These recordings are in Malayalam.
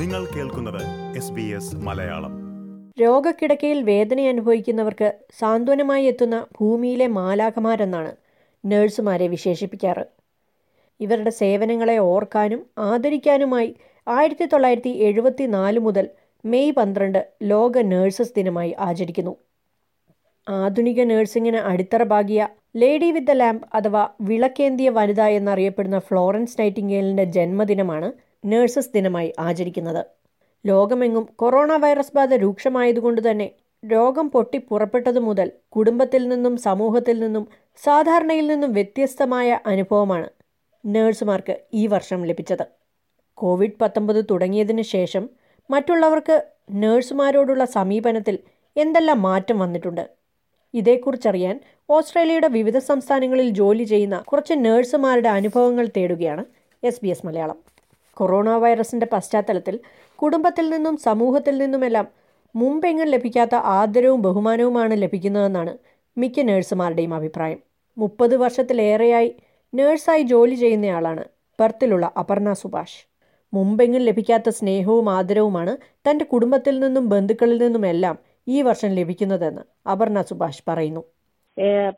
നിങ്ങൾ കേൾക്കുന്നത് മലയാളം. രോഗക്കിടക്കയിൽ വേദന അനുഭവിക്കുന്നവർക്ക് സാന്ത്വനമായി എത്തുന്ന ഭൂമിയിലെ മാലാഖമാരെന്നാണ് നഴ്സുമാരെ വിശേഷിപ്പിക്കാറ്. ഇവരുടെ സേവനങ്ങളെ ഓർക്കാനും ആദരിക്കാനുമായി ആയിരത്തി തൊള്ളായിരത്തി എഴുപത്തി നാല് മുതൽ മെയ് പന്ത്രണ്ട് ലോക നഴ്സസ് ദിനമായി ആചരിക്കുന്നു. ആധുനിക നഴ്സിംഗിന് അടിത്തറ ഭാഗിയ ലേഡി വിത്ത് ദ ലാംപ് അഥവാ വിളക്കേന്തിയ വനിത എന്നറിയപ്പെടുന്ന ഫ്ലോറൻസ് നൈറ്റിംഗേലിന്റെ ജന്മദിനമാണ് നഴ്സസ് ദിനമായി ആചരിക്കുന്നത്. ലോകമെങ്ങും കൊറോണ വൈറസ് ബാധ രൂക്ഷമായതുകൊണ്ട് തന്നെ രോഗം പൊട്ടി പുറപ്പെട്ടതു മുതൽ കുടുംബത്തിൽ നിന്നും സമൂഹത്തിൽ നിന്നും സാധാരണയിൽ നിന്നും വ്യത്യസ്തമായ അനുഭവമാണ് നേഴ്സുമാർക്ക് ഈ വർഷം ലഭിച്ചത്. കോവിഡ് പത്തൊമ്പത് തുടങ്ങിയതിനു ശേഷം മറ്റുള്ളവർക്ക് നേഴ്സുമാരോടുള്ള സമീപനത്തിൽ എന്തെല്ലാം മാറ്റം വന്നിട്ടുണ്ട്? ഇതേക്കുറിച്ചറിയാൻ ഓസ്ട്രേലിയയുടെ വിവിധ സംസ്ഥാനങ്ങളിൽ ജോലി ചെയ്യുന്ന കുറച്ച് നേഴ്സുമാരുടെ അനുഭവങ്ങൾ തേടുകയാണ് എസ് മലയാളം. കൊറോണ വൈറസിന്റെ പശ്ചാത്തലത്തിൽ കുടുംബത്തിൽ നിന്നും സമൂഹത്തിൽ നിന്നുമെല്ലാം മുമ്പെങ്ങും ലഭിക്കാത്ത ആദരവും ബഹുമാനവുമാണ് ലഭിക്കുന്നതെന്നാണ് മിക്ക നഴ്സുമാരുടെയും അഭിപ്രായം. മുപ്പത് വർഷത്തിലേറെയായി നേഴ്സായി ജോലി ചെയ്യുന്നയാളാണ് പെർത്തിലുള്ള അപർണ സുഭാഷ്. മുമ്പെങ്ങും ലഭിക്കാത്ത സ്നേഹവും ആദരവുമാണ് തന്റെ കുടുംബത്തിൽ നിന്നും ബന്ധുക്കളിൽ നിന്നുമെല്ലാം ഈ വർഷം ലഭിക്കുന്നതെന്ന് അപർണ സുഭാഷ് പറയുന്നു.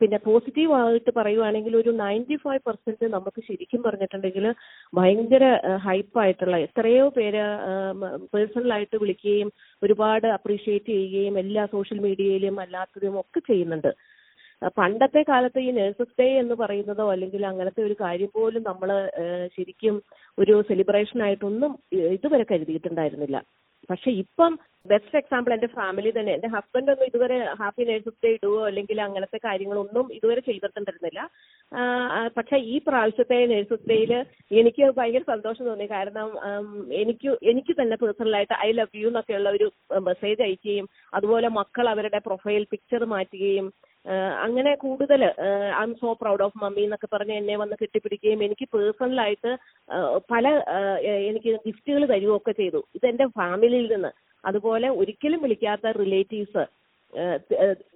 പിന്നെ പോസിറ്റീവ് ആയിട്ട് പറയുവാണെങ്കിൽ ഒരു നയന്റി ഫൈവ് പെർസെന്റ് നമുക്ക് ശരിക്കും പറഞ്ഞിട്ടുണ്ടെങ്കിൽ ഭയങ്കര ഹൈപ്പായിട്ടുള്ള എത്രയോ പേര് പേഴ്സണലായിട്ട് വിളിക്കുകയും ഒരുപാട് അപ്രീഷിയേറ്റ് ചെയ്യുകയും എല്ലാ സോഷ്യൽ മീഡിയയിലും അല്ലാത്തതും ഒക്കെ ചെയ്യുന്നുണ്ട്. പണ്ടത്തെ കാലത്ത് ഈ നഴ്സസ് ഡേ എന്ന് പറയുന്നതോ അല്ലെങ്കിൽ അങ്ങനത്തെ ഒരു കാര്യം പോലും നമ്മൾ ശരിക്കും ഒരു സെലിബ്രേഷൻ ആയിട്ടൊന്നും ഇതുവരെ കരുതിയിട്ടുണ്ടായിരുന്നില്ല. പക്ഷെ ഇപ്പം ബെസ്റ്റ് എക്സാമ്പിൾ എന്റെ ഫാമിലി തന്നെ എന്റെ ഹസ്ബൻഡ് ഒന്നും ഇതുവരെ ഹാപ്പി നഴ്സസ് ഡേ ഇടുവോ അല്ലെങ്കിൽ അങ്ങനത്തെ കാര്യങ്ങളൊന്നും ഇതുവരെ ചെയ്തിട്ടുണ്ടായിരുന്നില്ല. പക്ഷെ ഈ പ്രാവശ്യത്തെ നഴ്സസ് ഡേയിൽ എനിക്ക് ഭയങ്കര സന്തോഷം തോന്നി. കാരണം എനിക്ക് എനിക്ക് തന്നെ പേഴ്സണലായിട്ട് ഐ ലവ് യു എന്നൊക്കെയുള്ള ഒരു മെസ്സേജ് അയക്കുകയും അതുപോലെ മക്കൾ അവരുടെ പ്രൊഫൈൽ പിക്ചർ മാറ്റുകയും അങ്ങനെ കൂടുതൽ I am so proud of mummy എന്നൊക്കെ പറഞ്ഞ് എന്നെ വന്ന് കെട്ടിപ്പിടിക്കുകയും എനിക്ക് പേഴ്സണലായിട്ട് പല എനിക്ക് ഗിഫ്റ്റുകൾ തരികയൊക്കെ ചെയ്തു. ഇത് എന്റെ ഫാമിലിയിൽ നിന്ന്. അതുപോലെ ഒരിക്കലും വിളിക്കാത്ത റിലേറ്റീവ്സ്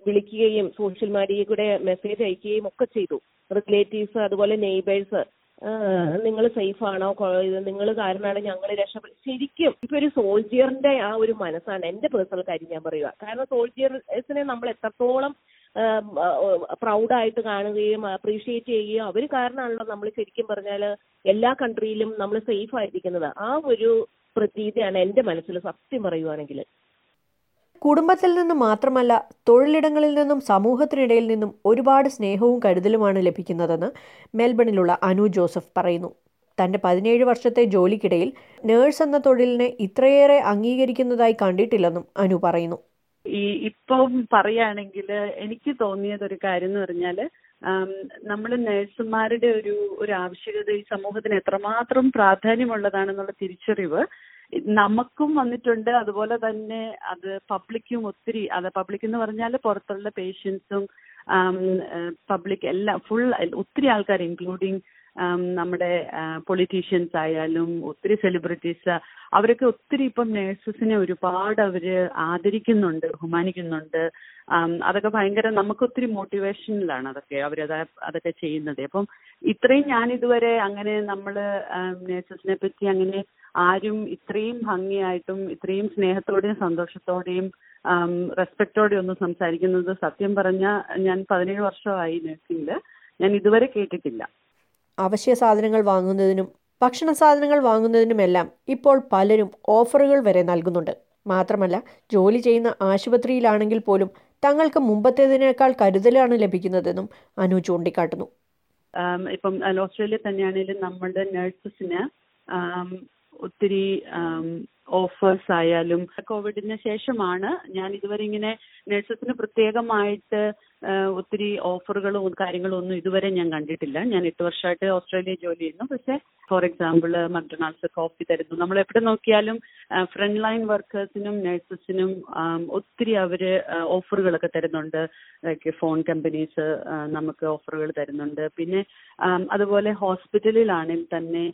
വിളിക്കുകയും സോഷ്യൽ മീഡിയയിൽ കൂടെ മെസ്സേജ് അയക്കുകയും ഒക്കെ ചെയ്തു. റിലേറ്റീവ്സ് അതുപോലെ നെയ്ബേഴ്സ് നിങ്ങൾ സേഫ് ആണോ? നിങ്ങൾ കാരണമാണ് ഞങ്ങൾ രക്ഷപ്പെട്ടു ശരിക്കും ഇപ്പൊ ഒരു സോൾജിയറിന്റെ ആ ഒരു മനസ്സാണ് എന്റെ പേഴ്സണൽ കാര്യം ഞാൻ പറയുക. കാരണം സോൾജിയേഴ്സിനെ നമ്മൾ എത്രത്തോളം പ്രൗഡായിട്ട് കാണുകയും അപ്രീഷിയേറ്റ് ചെയ്യുകയും അവർ കാരണമാണല്ലോ നമ്മൾ ശരിക്കും പറഞ്ഞാൽ എല്ലാ കൺട്രിയിലും നമ്മൾ സേഫ് ആയിരിക്കുന്നത്. ആ ഒരു പ്രതീതിയാണ് എന്റെ മനസ്സിൽ സത്യം പറയുവാണെങ്കിൽ കുടുംബത്തിൽ നിന്നും മാത്രമല്ല തൊഴിലിടങ്ങളിൽ നിന്നും സമൂഹത്തിനിടയിൽ നിന്നും ഒരുപാട് സ്നേഹവും കരുതലുമാണ് ലഭിക്കുന്നതെന്ന് മെൽബണിലുള്ള അനു ജോസഫ് പറയുന്നു. തന്റെ പതിനേഴ് വർഷത്തെ ജോലിക്കിടയിൽ നേഴ്സ് എന്ന തൊഴിലിനെ ഇത്രയേറെ അംഗീകരിക്കുന്നതായി കണ്ടിട്ടില്ലെന്നും അനു പറയുന്നു. ഈ ഇപ്പം പറയുകയാണെങ്കിൽ എനിക്ക് തോന്നിയത് ഒരു കാര്യം എന്ന് പറഞ്ഞാൽ നമ്മൾ നഴ്സുമാരുടെ ഒരു ഒരു ആവശ്യകത ഈ സമൂഹത്തിന് എത്രമാത്രം പ്രാധാന്യമുള്ളതാണെന്നുള്ള തിരിച്ചറിവ് നമുക്കും വന്നിട്ടുണ്ട്. അതുപോലെ തന്നെ അത് പബ്ലിക്കും ഒത്തിരി അത് പബ്ലിക് എന്ന് പറഞ്ഞാൽ പുറത്തുള്ള പേഷ്യൻസും പബ്ലിക് എല്ലാ ഫുൾ ഒത്തിരി ആൾക്കാർ ഇൻക്ലൂഡിങ് നമ്മുടെ പൊളിറ്റീഷ്യൻസ് ആയാലും ഒത്തിരി സെലിബ്രിറ്റീസ് അവരൊക്കെ ഒത്തിരി ഇപ്പം നേഴ്സസിനെ ഒരുപാട് അവർ ആദരിക്കുന്നുണ്ട് ബഹുമാനിക്കുന്നുണ്ട്. അതൊക്കെ ഭയങ്കര നമുക്ക് ഒത്തിരി മോട്ടിവേഷനിലാണ് അതൊക്കെ അവരത് അതൊക്കെ ചെയ്യുന്നത്. അപ്പം ഇത്രയും ഞാൻ ഇതുവരെ അങ്ങനെ നമ്മൾ നേഴ്സസിനെ പറ്റി അങ്ങനെ ആരും ഇത്രയും ഭംഗിയായിട്ടും ഇത്രയും സ്നേഹത്തോടെയും സന്തോഷത്തോടെയും റെസ്പെക്റ്റോടെയും ഒന്ന് സംസാരിക്കുന്നത് സത്യം പറഞ്ഞ ഞാൻ പതിനേഴ് വർഷമായി നഴ്സിംഗിൽ ഞാൻ ഇതുവരെ കേട്ടിട്ടില്ല. അവശ്യ സാധനങ്ങൾ വാങ്ങുന്നതിനും ഭക്ഷണ സാധനങ്ങൾ വാങ്ങുന്നതിനുമെല്ലാം ഇപ്പോൾ പലരും ഓഫറുകൾ വരെ നൽകുന്നുണ്ട്. മാത്രമല്ല ജോലി ചെയ്യുന്ന ആശുപത്രിയിലാണെങ്കിൽ പോലും തങ്ങൾക്ക് മുമ്പത്തേതിനേക്കാൾ കരുതലാണ് ലഭിക്കുന്നതെന്നും അനു ചൂണ്ടിക്കാട്ടുന്നു. ഇപ്പം ഓസ്ട്രേലിയ തന്നെയാണെങ്കിലും നമ്മുടെ നഴ്സസിന് ഒത്തിരി ഓഫേഴ്സ് ആയാലും കോവിഡിന് ശേഷമാണ് ഞാൻ ഇതുവരെ ഇങ്ങനെ നഴ്സസിന് പ്രത്യേകമായിട്ട് ഒത്തിരി ഓഫറുകളും കാര്യങ്ങളും ഒന്നും ഇതുവരെ ഞാൻ കണ്ടിട്ടില്ല. ഞാൻ എട്ട് വർഷമായിട്ട് ഓസ്ട്രേലിയ ജോലി ചെയ്യുന്നു. പക്ഷെ ഫോർ എക്സാമ്പിൾ മക്ഡൊണാൾഡ്സ് കോഫി തരുന്നു. നമ്മൾ എവിടെ നോക്കിയാലും ഫ്രണ്ട് ലൈൻ വർക്കേഴ്സിനും നഴ്സസിനും ഒത്തിരി അവർ ഓഫറുകളൊക്കെ തരുന്നുണ്ട്. ലൈക്ക് ഫോൺ കമ്പനീസ് നമുക്ക് ഓഫറുകൾ തരുന്നുണ്ട്. പിന്നെ അതുപോലെ ഹോസ്പിറ്റലിലാണെങ്കിൽ തന്നെ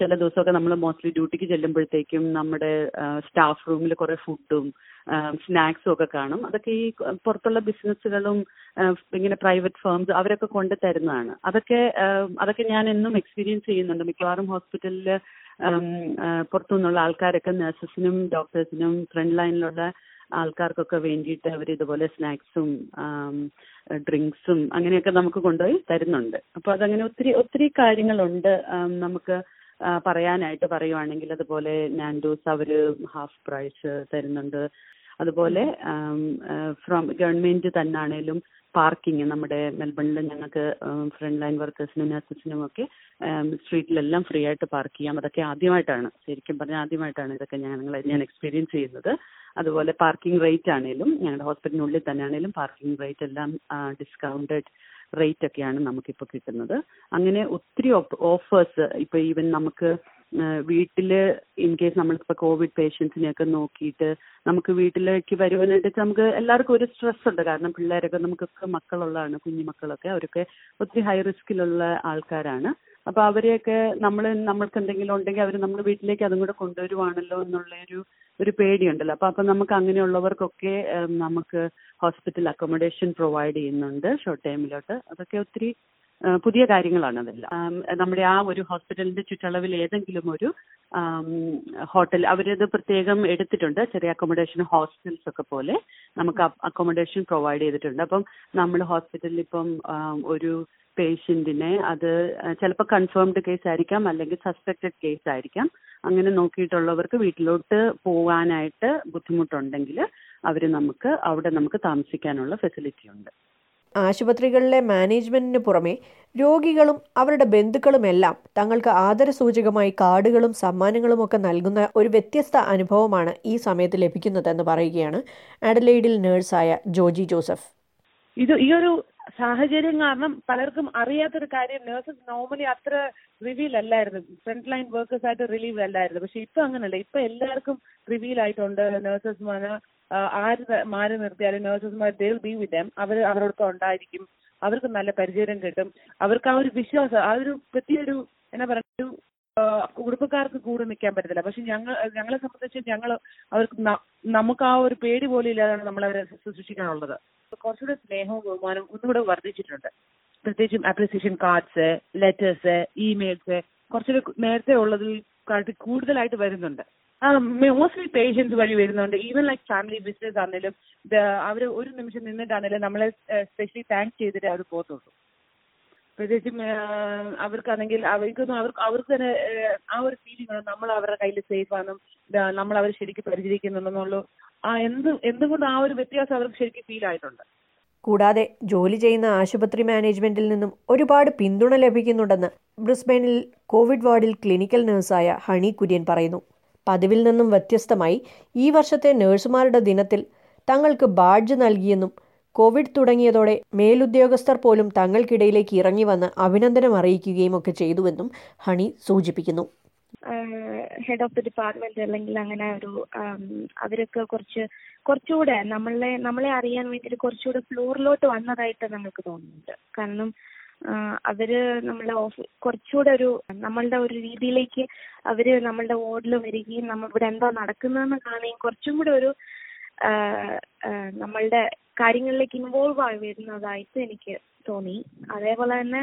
ചില ദിവസമൊക്കെ നമ്മൾ മോസ്റ്റ്ലി ഡ്യൂട്ടിക്ക് ചെല്ലുമ്പോഴത്തേക്കും നമ്മുടെ സ്റ്റാഫ് റൂമിൽ കുറെ ഫുഡും സ്നാക്സും ഒക്കെ കാണും. അതൊക്കെ ഈ പുറത്തുള്ള ബിസിനസ്സുകളും ഇങ്ങനെ പ്രൈവറ്റ് ഫേംസ് അവരൊക്കെ കൊണ്ട് തരുന്നതാണ്. അതൊക്കെ അതൊക്കെ ഞാൻ എന്നും എക്സ്പീരിയൻസ് ചെയ്യുന്നുണ്ട്. മിക്കവാറും ഹോസ്പിറ്റലിൽ പുറത്തു നിന്നുള്ള ആൾക്കാരൊക്കെ നഴ്സസിനും ഡോക്ടേഴ്സിനും ഫ്രണ്ട് ലൈനിലുള്ള ആൾക്കാർക്കൊക്കെ വേണ്ടിയിട്ട് അവർ ഇതുപോലെ സ്നാക്സും ഡ്രിങ്ക്സും അങ്ങനെയൊക്കെ നമുക്ക് കൊണ്ടുപോയി തരുന്നുണ്ട്. അപ്പോൾ അതങ്ങനെ ഒത്തിരി ഒത്തിരി കാര്യങ്ങളുണ്ട് നമുക്ക് പറയാനായിട്ട് പറയുവാണെങ്കിൽ അതുപോലെ നാൻഡൂസ് അവർ ഹാഫ് പ്രൈസ് തരുന്നുണ്ട്. അതുപോലെ ഫ്രം ഗവൺമെന്റ് തന്നാണേലും പാർക്കിംഗ് നമ്മുടെ മെൽബണിൽ ഞങ്ങൾക്ക് ഫ്രണ്ട് ലൈൻ വർക്കേഴ്സിനും നഴ്സസിനും ഒക്കെ സ്ട്രീറ്റിലെല്ലാം ഫ്രീ ആയിട്ട് പാർക്ക് ചെയ്യാം. അതൊക്കെ ആദ്യമായിട്ടാണ്. ശരിക്കും പറഞ്ഞാൽ ആദ്യമായിട്ടാണ് ഇതൊക്കെ ഞങ്ങൾ ഞാൻ എക്സ്പീരിയൻസ് ചെയ്യുന്നത്. അതുപോലെ പാർക്കിംഗ് റേറ്റ് ആണേലും ഞങ്ങളുടെ ഹോസ്പിറ്റലിനുള്ളിൽ തന്നെ ആണേലും പാർക്കിംഗ് റേറ്റ് എല്ലാം ഡിസ്കൗണ്ടഡ് റേറ്റ് ഒക്കെയാണ് നമുക്കിപ്പോൾ കിട്ടുന്നത്. അങ്ങനെ ഒത്തിരി ഓഫേഴ്സ് ഇപ്പോൾ ഈവൻ നമുക്ക് വീട്ടിൽ ഇൻ കേസ് നമ്മളിപ്പോൾ കോവിഡ് പേഷ്യൻസിനെയൊക്കെ നോക്കിയിട്ട് നമുക്ക് വീട്ടിലേക്ക് വരുവാനായിട്ട് നമുക്ക് എല്ലാവർക്കും ഒരു സ്ട്രെസ് ഉണ്ട്. കാരണം പിള്ളേരൊക്കെ നമുക്കൊക്കെ മക്കളുള്ളതാണ് കുഞ്ഞു മക്കളൊക്കെ. അവരൊക്കെ ഒത്തിരി ഹൈ റിസ്കിലുള്ള ആൾക്കാരാണ്. അപ്പോൾ അവരെയൊക്കെ നമ്മൾ നമ്മൾക്ക് എന്തെങ്കിലും ഉണ്ടെങ്കിൽ അവർ നമ്മൾ വീട്ടിലേക്ക് അതും കൂടെ കൊണ്ടുവരുവാണല്ലോ എന്നുള്ള ഒരു പേടിയുണ്ടല്ലോ. അപ്പോൾ അപ്പം നമുക്ക് അങ്ങനെയുള്ളവർക്കൊക്കെ നമുക്ക് ഹോസ്പിറ്റൽ അക്കോമഡേഷൻ പ്രൊവൈഡ് ചെയ്യുന്നുണ്ട് ഷോർട്ട് ടൈമിലോട്ട്. അതൊക്കെ ഒത്തിരി പുതിയ കാര്യങ്ങളാണ് അതെല്ലാം. നമ്മുടെ ആ ഒരു ഹോസ്പിറ്റലിന്റെ ചുറ്റളവിൽ ഏതെങ്കിലും ഒരു ഹോട്ടൽ അവരത് പ്രത്യേകം എടുത്തിട്ടുണ്ട്. ചെറിയ അക്കോമഡേഷൻ ഹോസ്റ്റൽസ് ഒക്കെ പോലെ നമുക്ക് അക്കോമഡേഷൻ പ്രൊവൈഡ് ചെയ്തിട്ടുണ്ട്. അപ്പം നമ്മൾ ഹോസ്പിറ്റലിൽ ഇപ്പം ഒരു പേഷ്യന്റിനെ അത് ചിലപ്പോൾ കൺഫേംഡ് കേസ് ആയിരിക്കാം അല്ലെങ്കിൽ സസ്പെക്റ്റഡ് കേസ് ആയിരിക്കാം. അങ്ങനെ നോക്കിയിട്ടുള്ളവർക്ക് വീട്ടിലോട്ട് പോകാനായിട്ട് ബുദ്ധിമുട്ടുണ്ടെങ്കിൽ അവർ നമുക്ക് അവിടെ നമുക്ക് താമസിക്കാനുള്ള ഫെസിലിറ്റി ഉണ്ട്. ആശുപത്രികളിലെ മാനേജ്മെന്റിന് പുറമെ രോഗികളും അവരുടെ ബന്ധുക്കളുമെല്ലാം തങ്ങൾക്ക് ആദരസൂചകമായി കാർഡുകളും സമ്മാനങ്ങളും ഒക്കെ നൽകുന്ന ഒരു വ്യത്യസ്ത അനുഭവമാണ് ഈ സമയത്ത് ലഭിക്കുന്നതെന്ന് പറയുകയാണ്. അഡലൈഡിൽ നേഴ്സായ ജോജി ജോസഫ്. ഇത് ഈ ഒരു സാഹചര്യം കാരണം പലർക്കും അറിയാത്തൊരു കാര്യം നഴ്സസ് നോർമലി അത്ര റിവീൽ അല്ലായിരുന്നു. ഫ്രണ്ട് ലൈൻ വർക്കേഴ്സ് ആയിട്ട് റിലീവ് അല്ലായിരുന്നു. പക്ഷെ ഇപ്പൊ അങ്ങനല്ല. ഇപ്പൊ എല്ലാവർക്കും റിവീൽ ആയിട്ടുണ്ട്. നഴ്സസ്മാര് ആര് മാറി നിർത്തിയാലും നേഴ്സസ്മാർ ദേ ബി വിത്ത് ദം അവർ അവരോടൊപ്പം ഉണ്ടായിരിക്കും. അവർക്ക് നല്ല പരിചയം കിട്ടും. അവർക്ക് ആ ഒരു വിശ്വാസം ആ ഒരു പ്രത്യേക ഒരു എന്നാ പറയുക ഒരു കുടുംബക്കാർക്ക് കൂടെ നിൽക്കാൻ പറ്റത്തില്ല. പക്ഷെ ഞങ്ങൾ ഞങ്ങളെ സംബന്ധിച്ച് ഞങ്ങൾ അവർക്ക് നമുക്ക് ആ ഒരു പേടി പോലും ഇല്ലാതാണ് നമ്മൾ അവരെ ശുശ്രൂഷിക്കാനുള്ളത് കുറച്ചുകൂടെ സ്നേഹവും ബഹുമാനവും ഒന്നുകൂടെ വർദ്ധിച്ചിട്ടുണ്ട്. പ്രത്യേകിച്ചും അപ്രിസിയേഷൻ കാർഡ്സ് ലെറ്റേഴ്സ് ഇമെയിൽസ് കുറച്ചുകൂടെ നേരത്തെ ഉള്ളതിൽ കാട്ടി കൂടുതലായിട്ട് വരുന്നുണ്ട്. മോസ്റ്റ്ലി പേഷ്യൻസ് വഴി വരുന്നുണ്ട്. ഈവൻ ലൈക്ക് ഫാമിലി ബിസിനസ് ആണെങ്കിലും അവർ ഒരു നിമിഷം നിന്നിട്ടാണെങ്കിലും നമ്മളെ സ്പെഷ്യലി താങ്ക് ചെയ്തിട്ട് അവർ പോകത്തുള്ളൂ. പ്രത്യേകിച്ചും അവർക്കാണെങ്കിൽ അവർക്കൊന്നും അവർക്ക് അവർക്ക് തന്നെ ആ ഒരു ഫീലിംഗ് ആണ് നമ്മൾ അവരുടെ കയ്യിൽ സേഫ് ആണ് നമ്മൾ അവരെ ശരിക്കും പരിചരിക്കുന്നുണ്ടെന്നുള്ളൂ ആ എന്ത് എന്തുകൊണ്ട് ആ ഒരു വ്യത്യാസം അവർക്ക് ശരിക്കും ഫീൽ ആയിട്ടുണ്ട്. കൂടാതെ ജോലി ചെയ്യുന്ന ആശുപത്രി മാനേജ്മെന്റിൽ നിന്നും ഒരുപാട് പിന്തുണ ലഭിക്കുന്നുണ്ടെന്ന് ബ്രിസ്ബെയിനിൽ കോവിഡ് വാർഡിൽ ക്ലിനിക്കൽ നഴ്സായ ഹണി കുര്യൻ പറയുന്നു. പതിവിൽ നിന്നും വ്യത്യസ്തമായി ഈ വർഷത്തെ നഴ്സുമാരുടെ ദിനത്തിൽ തങ്ങൾക്ക് ബാഡ്ജ് നൽകിയെന്നും കോവിഡ് തുടങ്ങിയതോടെ മേലുദ്യോഗസ്ഥർ പോലും തങ്ങൾക്കിടയിലേക്ക് ഇറങ്ങി വന്ന് അഭിനന്ദനം അറിയിക്കുകയും ഒക്കെ ചെയ്തുവെന്നും ഹണി സൂചിപ്പിക്കുന്നു. ഹെഡ് ഓഫ് ദി ഡിപ്പാർട്ട്മെന്റ് അല്ലെങ്കിൽ അങ്ങനെ ഒരു അവരൊക്കെ കുറച്ച് കുറച്ചുകൂടെ നമ്മളെ നമ്മളെ അറിയാൻ വേണ്ടിയിട്ട് കുറച്ചുകൂടെ ഫ്ലോറിലോട്ട് വന്നതായിട്ട് നമ്മൾക്ക് തോന്നുന്നുണ്ട്. കാരണം അവർ നമ്മളെ ഓഫീസ് കുറച്ചുകൂടെ ഒരു നമ്മളുടെ ഒരു രീതിയിലേക്ക് അവർ നമ്മളുടെ വാർഡിൽ വരികയും നമ്മൾ ഇവിടെ എന്താ നടക്കുന്നതെന്ന് കാണുകയും കുറച്ചും കൂടെ ഒരു നമ്മളുടെ കാര്യങ്ങളിലേക്ക് ഇൻവോൾവ് ആയി വരുന്നതായിട്ട് എനിക്ക് തോന്നി. അതേപോലെ തന്നെ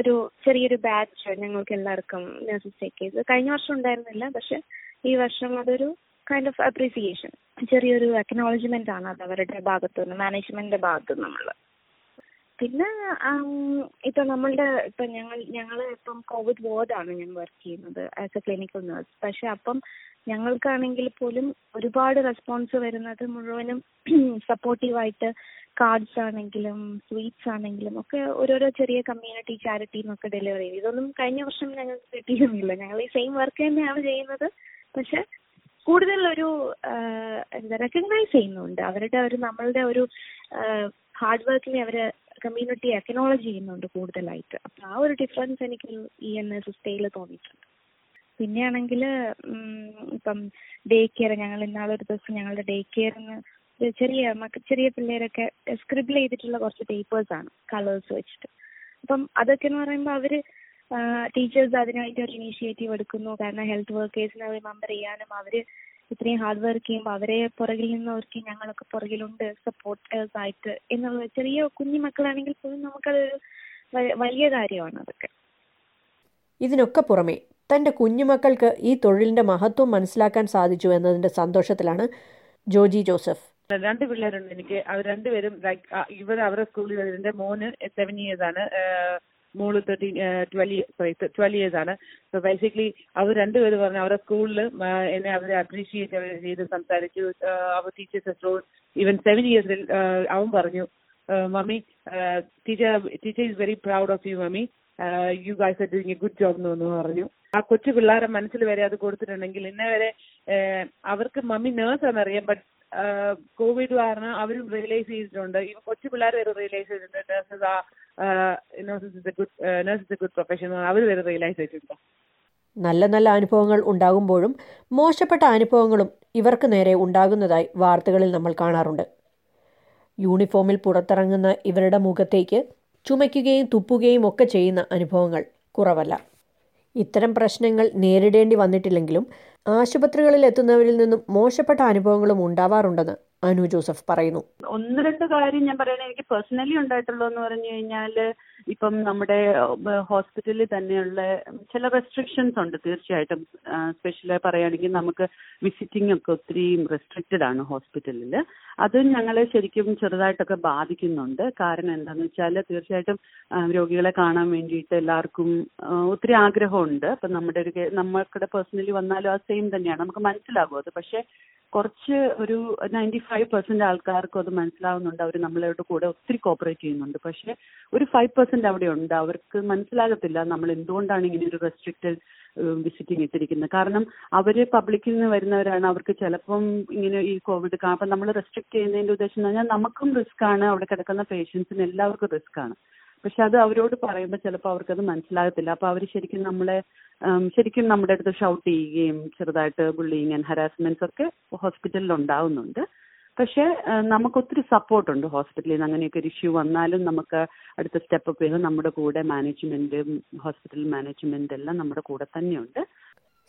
ഒരു ചെറിയൊരു ബാച്ച് ഞങ്ങൾക്ക് എല്ലാവർക്കും നഴ്സസ് ടേക്ക് ചെയ്ത്. കഴിഞ്ഞ വർഷം ഉണ്ടായിരുന്നില്ല പക്ഷെ ഈ വർഷം അതൊരു കൈൻഡ് ഓഫ് അപ്രീസിയേഷൻ ചെറിയൊരു അക്നോളജ്മെന്റ് ആണ് അത് അവരുടെ ഭാഗത്തു നിന്ന് മാനേജ്മെന്റിന്റെ ഭാഗത്തു നിന്നുള്ള. പിന്നെ ഇപ്പൊ നമ്മളുടെ ഇപ്പൊ ഞങ്ങൾ ഞങ്ങൾ ഇപ്പം കോവിഡ് വാർഡാണ് ഞാൻ വർക്ക് ചെയ്യുന്നത് ആസ് എ ക്ലിനിക്കൽ നഴ്സ് പക്ഷെ അപ്പം ഞങ്ങൾക്കാണെങ്കിൽ പോലും ഒരുപാട് റെസ്പോൺസ് വരുന്നത് മുഴുവനും സപ്പോർട്ടീവായിട്ട് കാർഡ്സ് ആണെങ്കിലും സ്വീറ്റ്സ് ആണെങ്കിലും ഒക്കെ ഓരോരോ ചെറിയ കമ്മ്യൂണിറ്റി ചാരിറ്റി ഒക്കെ ഡെലിവറി ചെയ്യും ഇതൊന്നും കഴിഞ്ഞ വർഷം ഞങ്ങൾക്ക് കിട്ടിയിരുന്നില്ല. ഞങ്ങൾ ഈ സെയിം വർക്ക് തന്നെയാണ് ചെയ്യുന്നത്. പക്ഷെ കൂടുതൽ ഒരു എന്താ റെക്കഗ്നൈസ് ചെയ്യുന്നുണ്ട്. അവരുടെ ഒരു നമ്മളുടെ ഒരു ഹാർഡ് വർക്കിനെ അവർ കമ്മ്യൂണിറ്റി അക്നോളജ് ചെയ്യുന്നുണ്ട് കൂടുതലായിട്ട്. അപ്പൊ ആ ഒരു ഡിഫറൻസ് എനിക്ക് ഈ എൻ എസ് തോന്നിയിട്ടുണ്ട്. പിന്നെയാണെങ്കിൽ ഇപ്പം ഡേ കെയർ ഞങ്ങൾ ഇന്നാളൊരു ദിവസം ഞങ്ങളുടെ ഡേ കെയറിന് ചെറിയ മക്ക ചെറിയ പിള്ളേരൊക്കെ സ്ക്രിബിൾ ചെയ്തിട്ടുള്ള കുറച്ച് പേപ്പേഴ്സ് ആണ് കളേഴ്സ് വെച്ചിട്ട്. അപ്പം അതൊക്കെ എന്ന് പറയുമ്പോൾ അവർ ടീച്ചേഴ്സ് അതിനായിട്ട് ഒരു ഇനീഷ്യേറ്റീവ് എടുക്കുന്നു. കാരണം ഹെൽത്ത് വർക്കേഴ്സിനെ റിമെമ്പർ ചെയ്യാനും അവർ ഇത്രയും ഹാർഡ് വർക്ക് ചെയ്യുമ്പോൾ അവരെ പുറകിൽ നിന്നവർക്ക് ഞങ്ങളൊക്കെ പുറകിലുണ്ട് സപ്പോർട്ടേഴ്സ് ആയിട്ട് എന്നുള്ള ചെറിയ കുഞ്ഞു മക്കളാണെങ്കിൽ പോലും നമുക്കത് വലിയ കാര്യമാണ് അതൊക്കെ. ഇതിനൊക്കെ പുറമെ തന്റെ കുഞ്ഞുമക്കൾക്ക് ഈ തൊഴിലിന്റെ മഹത്വം മനസ്സിലാക്കാൻ സാധിച്ചു എന്നതിന്റെ സന്തോഷത്തിലാണ് ജോജി ജോസഫ്. രണ്ട് പിള്ളേരുണ്ട് എനിക്ക്. അവർ രണ്ടുപേരും ലൈക്ക് ഇവർ അവരുടെ സ്കൂളിൽ എന്റെ മോന് സെവൻ ഇയേഴ്സ് ആണ്. മോൾ thirteen twelve sorry twelve years ആണ്. സോ ബേസിക്കലി അവർ രണ്ടുപേരും പറഞ്ഞു അവരുടെ സ്കൂളിൽ എന്നെ അവരെ അപ്രീഷിയേറ്റ് ചെയ്ത് സംസാരിച്ചു. അവർ ടീച്ചേഴ്സ് ഈവൻ സെവൻ ഇയേഴ്സിൽ അവൻ പറഞ്ഞു mummy teacher teacher is very proud of you mummy. You guys are doing a good job എന്ന് പറഞ്ഞു. ആ കൊച്ചു പിള്ളേരെ മനസ്സിൽ വരെ അത് കൊടുത്തിട്ടുണ്ടെങ്കിൽ ഇന്നേ വരെ അവർക്ക് മമ്മി നേഴ്സ് ആണെന്നറിയാം ബട്ട് കോവിഡ് കാരണം അവരും റിയലൈസ് ചെയ്തിട്ടുണ്ട്. ഈ കൊച്ചു പിള്ളേർ വരെ റിയലൈസ് ചെയ്തിട്ടുണ്ട്. നഴ്സസ് ആ നഴ്സസ് ഗുഡ് ഗുഡ് പ്രൊഫഷൻ അവർ വരെ റിയലൈസ് ചെയ്തിട്ടുണ്ട്. നല്ല നല്ല അനുഭവങ്ങൾ ഉണ്ടാകുമ്പോഴും മോശപ്പെട്ട അനുഭവങ്ങളും ഇവർക്ക് നേരെ ഉണ്ടാകുന്നതായി വാർത്തകളിൽ നമ്മൾ കാണാറുണ്ട്. യൂണിഫോമിൽ പുറത്തിറങ്ങുന്ന ഇവരുടെ മുഖത്തേക്ക് ചുമയ്ക്കുകയും തുപ്പുകയും ഒക്കെ ചെയ്യുന്ന അനുഭവങ്ങൾ കുറവല്ല. ഇത്തരം പ്രശ്നങ്ങൾ നേരിടേണ്ടി വന്നിട്ടില്ലെങ്കിലും ആശുപത്രികളിൽ എത്തുന്നവരിൽ നിന്നും മോശപ്പെട്ട അനുഭവങ്ങളും ഉണ്ടാവാറുണ്ടെന്ന് അനു ജോസഫ് പറയുന്നു. ഒന്ന് രണ്ട് കാര്യം ഞാൻ പറയണേ എനിക്ക് പേഴ്സണലി ഉണ്ടായിട്ടുള്ളതെന്ന് പറഞ്ഞു കഴിഞ്ഞാൽ ഇപ്പം നമ്മുടെ ഹോസ്പിറ്റലിൽ തന്നെയുള്ള ചില റെസ്ട്രിക്ഷൻസ് ഉണ്ട് തീർച്ചയായിട്ടും. സ്പെഷ്യലി പറയുകയാണെങ്കിൽ നമുക്ക് വിസിറ്റിംഗ് ഒക്കെ ഒത്തിരി റെസ്ട്രിക്റ്റഡ് ആണ് ഹോസ്പിറ്റലിൽ അത് ഞങ്ങളെ ശരിക്കും ചെറുതായിട്ടൊക്കെ ബാധിക്കുന്നുണ്ട്. കാരണം എന്താണെന്ന് വെച്ചാൽ തീർച്ചയായിട്ടും രോഗികളെ കാണാൻ വേണ്ടിയിട്ട് എല്ലാവർക്കും ഒത്തിരി ആഗ്രഹമുണ്ട്. അപ്പം നമ്മുടെ ഒരു നമ്മൾക്കിടെ പേഴ്സണലി വന്നാലും ആ സെയിം തന്നെയാണ്. നമുക്ക് മനസ്സിലാകും അത്. പക്ഷേ കുറച്ച് ഒരു നയന്റി ഫൈവ് പെർസെന്റ് ആൾക്കാർക്കും അത് മനസ്സിലാവുന്നുണ്ട്. അവർ നമ്മളോട് കൂടെ ഒത്തിരി കോപ്പറേറ്റ് ചെയ്യുന്നുണ്ട്. പക്ഷെ ഒരു ഫൈവ് പെർസെന്റ് അവിടെ ഉണ്ട് അവർക്ക് മനസ്സിലാകത്തില്ല നമ്മൾ എന്തുകൊണ്ടാണ് ഇങ്ങനെ ഒരു റെസ്ട്രിക്റ്റഡ് വിസിറ്റിംഗ് ഇട്ടിരിക്കുന്നത്. കാരണം അവർ പബ്ലിക്കിൽ നിന്ന് വരുന്നവരാണ്. അവർക്ക് ചിലപ്പം ഇങ്ങനെ ഈ കോവിഡ് അപ്പം നമ്മൾ റെസ്ട്രിക്ട് ചെയ്യുന്നതിന്റെ ഉദ്ദേശം എന്ന് പറഞ്ഞാൽ നമുക്കും റിസ്ക് ആണ്. അവിടെ കിടക്കുന്ന പേഷ്യൻസിന് എല്ലാവർക്കും റിസ്ക് ആണ്. പക്ഷെ അത് അവരോട് പറയുമ്പോൾ ചിലപ്പോൾ അവർക്കത് മനസ്സിലാകത്തില്ല. അപ്പോൾ അവർ ശരിക്കും നമ്മളെ ശരിക്കും നമ്മുടെ അടുത്ത് ഷൗട്ട് ചെയ്യുകയും ചെറുതായിട്ട് ബുള്ളിങ് ആൻഡ് ഹരാസ്മെന്റ്സ് ഒക്കെ ഹോസ്പിറ്റലിൽ ഉണ്ടാവുന്നുണ്ട്. പക്ഷേ നമുക്ക് ഒത്തിരി സപ്പോർട്ടുണ്ട് ഹോസ്പിറ്റലിൽ നിന്ന് അങ്ങനെയൊക്കെ ഒരു ഇഷ്യൂ വന്നാലും നമുക്ക് അടുത്ത സ്റ്റെപ്പ് അപ്പ് ചെയ്ത് നമ്മുടെ കൂടെ മാനേജ്മെന്റ് ഹോസ്പിറ്റൽ മാനേജ്മെന്റ് എല്ലാം നമ്മുടെ കൂടെ തന്നെയുണ്ട്.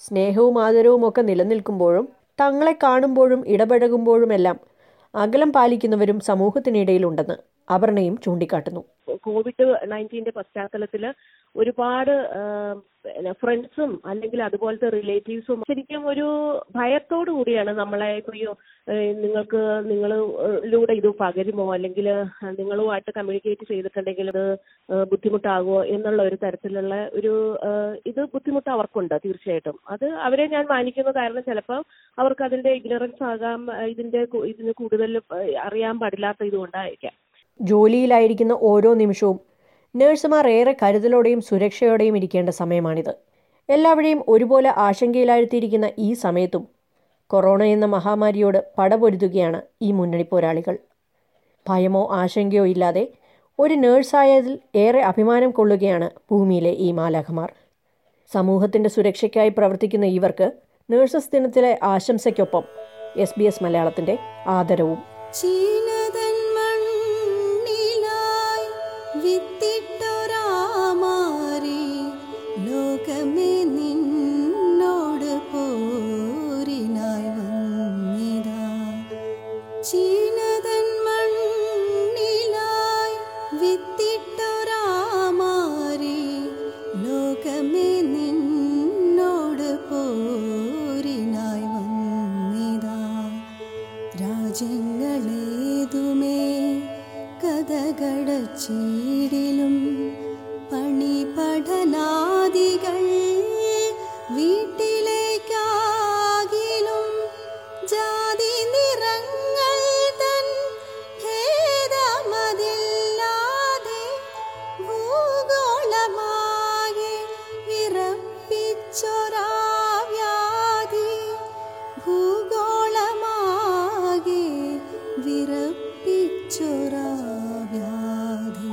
സ്നേഹവും ആദരവും ഒക്കെ നിലനിൽക്കുമ്പോഴും തങ്ങളെ കാണുമ്പോഴും ഇടപഴകുമ്പോഴുമെല്ലാം അകലം പാലിക്കുന്നവരും സമൂഹത്തിനിടയിലുണ്ടെന്ന് അപർണയും ചൂണ്ടിക്കാട്ടുന്നു. കോവിഡ് നയന്റീന്റെ പശ്ചാത്തലത്തിൽ ഒരുപാട് ഫ്രണ്ട്സും അല്ലെങ്കിൽ അതുപോലത്തെ റിലേറ്റീവ്സും ശരിക്കും ഒരു ഭയത്തോടു കൂടിയാണ് നമ്മളെ അയ്യോ നിങ്ങൾക്ക് നിങ്ങളിലൂടെ ഇത് പകരുമോ? അല്ലെങ്കിൽ നിങ്ങളുമായിട്ട് കമ്മ്യൂണിക്കേറ്റ് ചെയ്തിട്ടുണ്ടെങ്കിൽ അത് ബുദ്ധിമുട്ടാകുമോ? എന്നുള്ള ഒരു തരത്തിലുള്ള ഒരു ഇത് ബുദ്ധിമുട്ട് അവർക്കുണ്ട് തീർച്ചയായിട്ടും. അത് അവരെ ഞാൻ മാനിക്കുന്ന കാരണം ചിലപ്പോൾ അവർക്ക് അതിന്റെ ഇഗ്നറൻസ് ആകാം ഇതിന്റെ ഇതിന് കൂടുതൽ അറിയാൻ പാടില്ലാത്ത ഇതുകൊണ്ടായിരിക്കാം. ജോലിയിലായിരിക്കുന്ന ഓരോ നിമിഷവും നഴ്സുമാർ ഏറെ കരുതലോടെയും സുരക്ഷയോടെയും ഇരിക്കേണ്ട സമയമാണിത്. എല്ലാവരെയും ഒരുപോലെ ആശങ്കയിലാഴ്ത്തിയിരിക്കുന്ന ഈ സമയത്തും കൊറോണ എന്ന മഹാമാരിയോട് പടപൊരുതുകയാണ് ഈ മുന്നണി പോരാളികൾ. ഭയമോ ആശങ്കയോ ഇല്ലാതെ ഒരു നേഴ്സായതിൽ ഏറെ അഭിമാനം കൊള്ളുകയാണ് ഭൂമിയിലെ ഈ മാലാഖമാർ. സമൂഹത്തിന്റെ സുരക്ഷയ്ക്കായി പ്രവർത്തിക്കുന്ന ഇവർക്ക് നേഴ്സസ് ദിനത്തിലെ ആശംസയ്ക്കൊപ്പം എസ് ബി എസ് മലയാളത്തിന്റെ ആദരവും. വിത്തിട്ടൊരാമാരി ലോകമേ നിന്നോട് പോരിനായി വന്നിതാ. ചീനതൻ മണ്ണിലായി വിത്തിട്ടൊരാമാരി ലോകമേ ഭൂഗോളമാകെ വിറപ്പിച്ചൊരാ വ്യാധി ഭൂഗോളമാകെ വിറപ്പിച്ചൊരാ വ്യാധി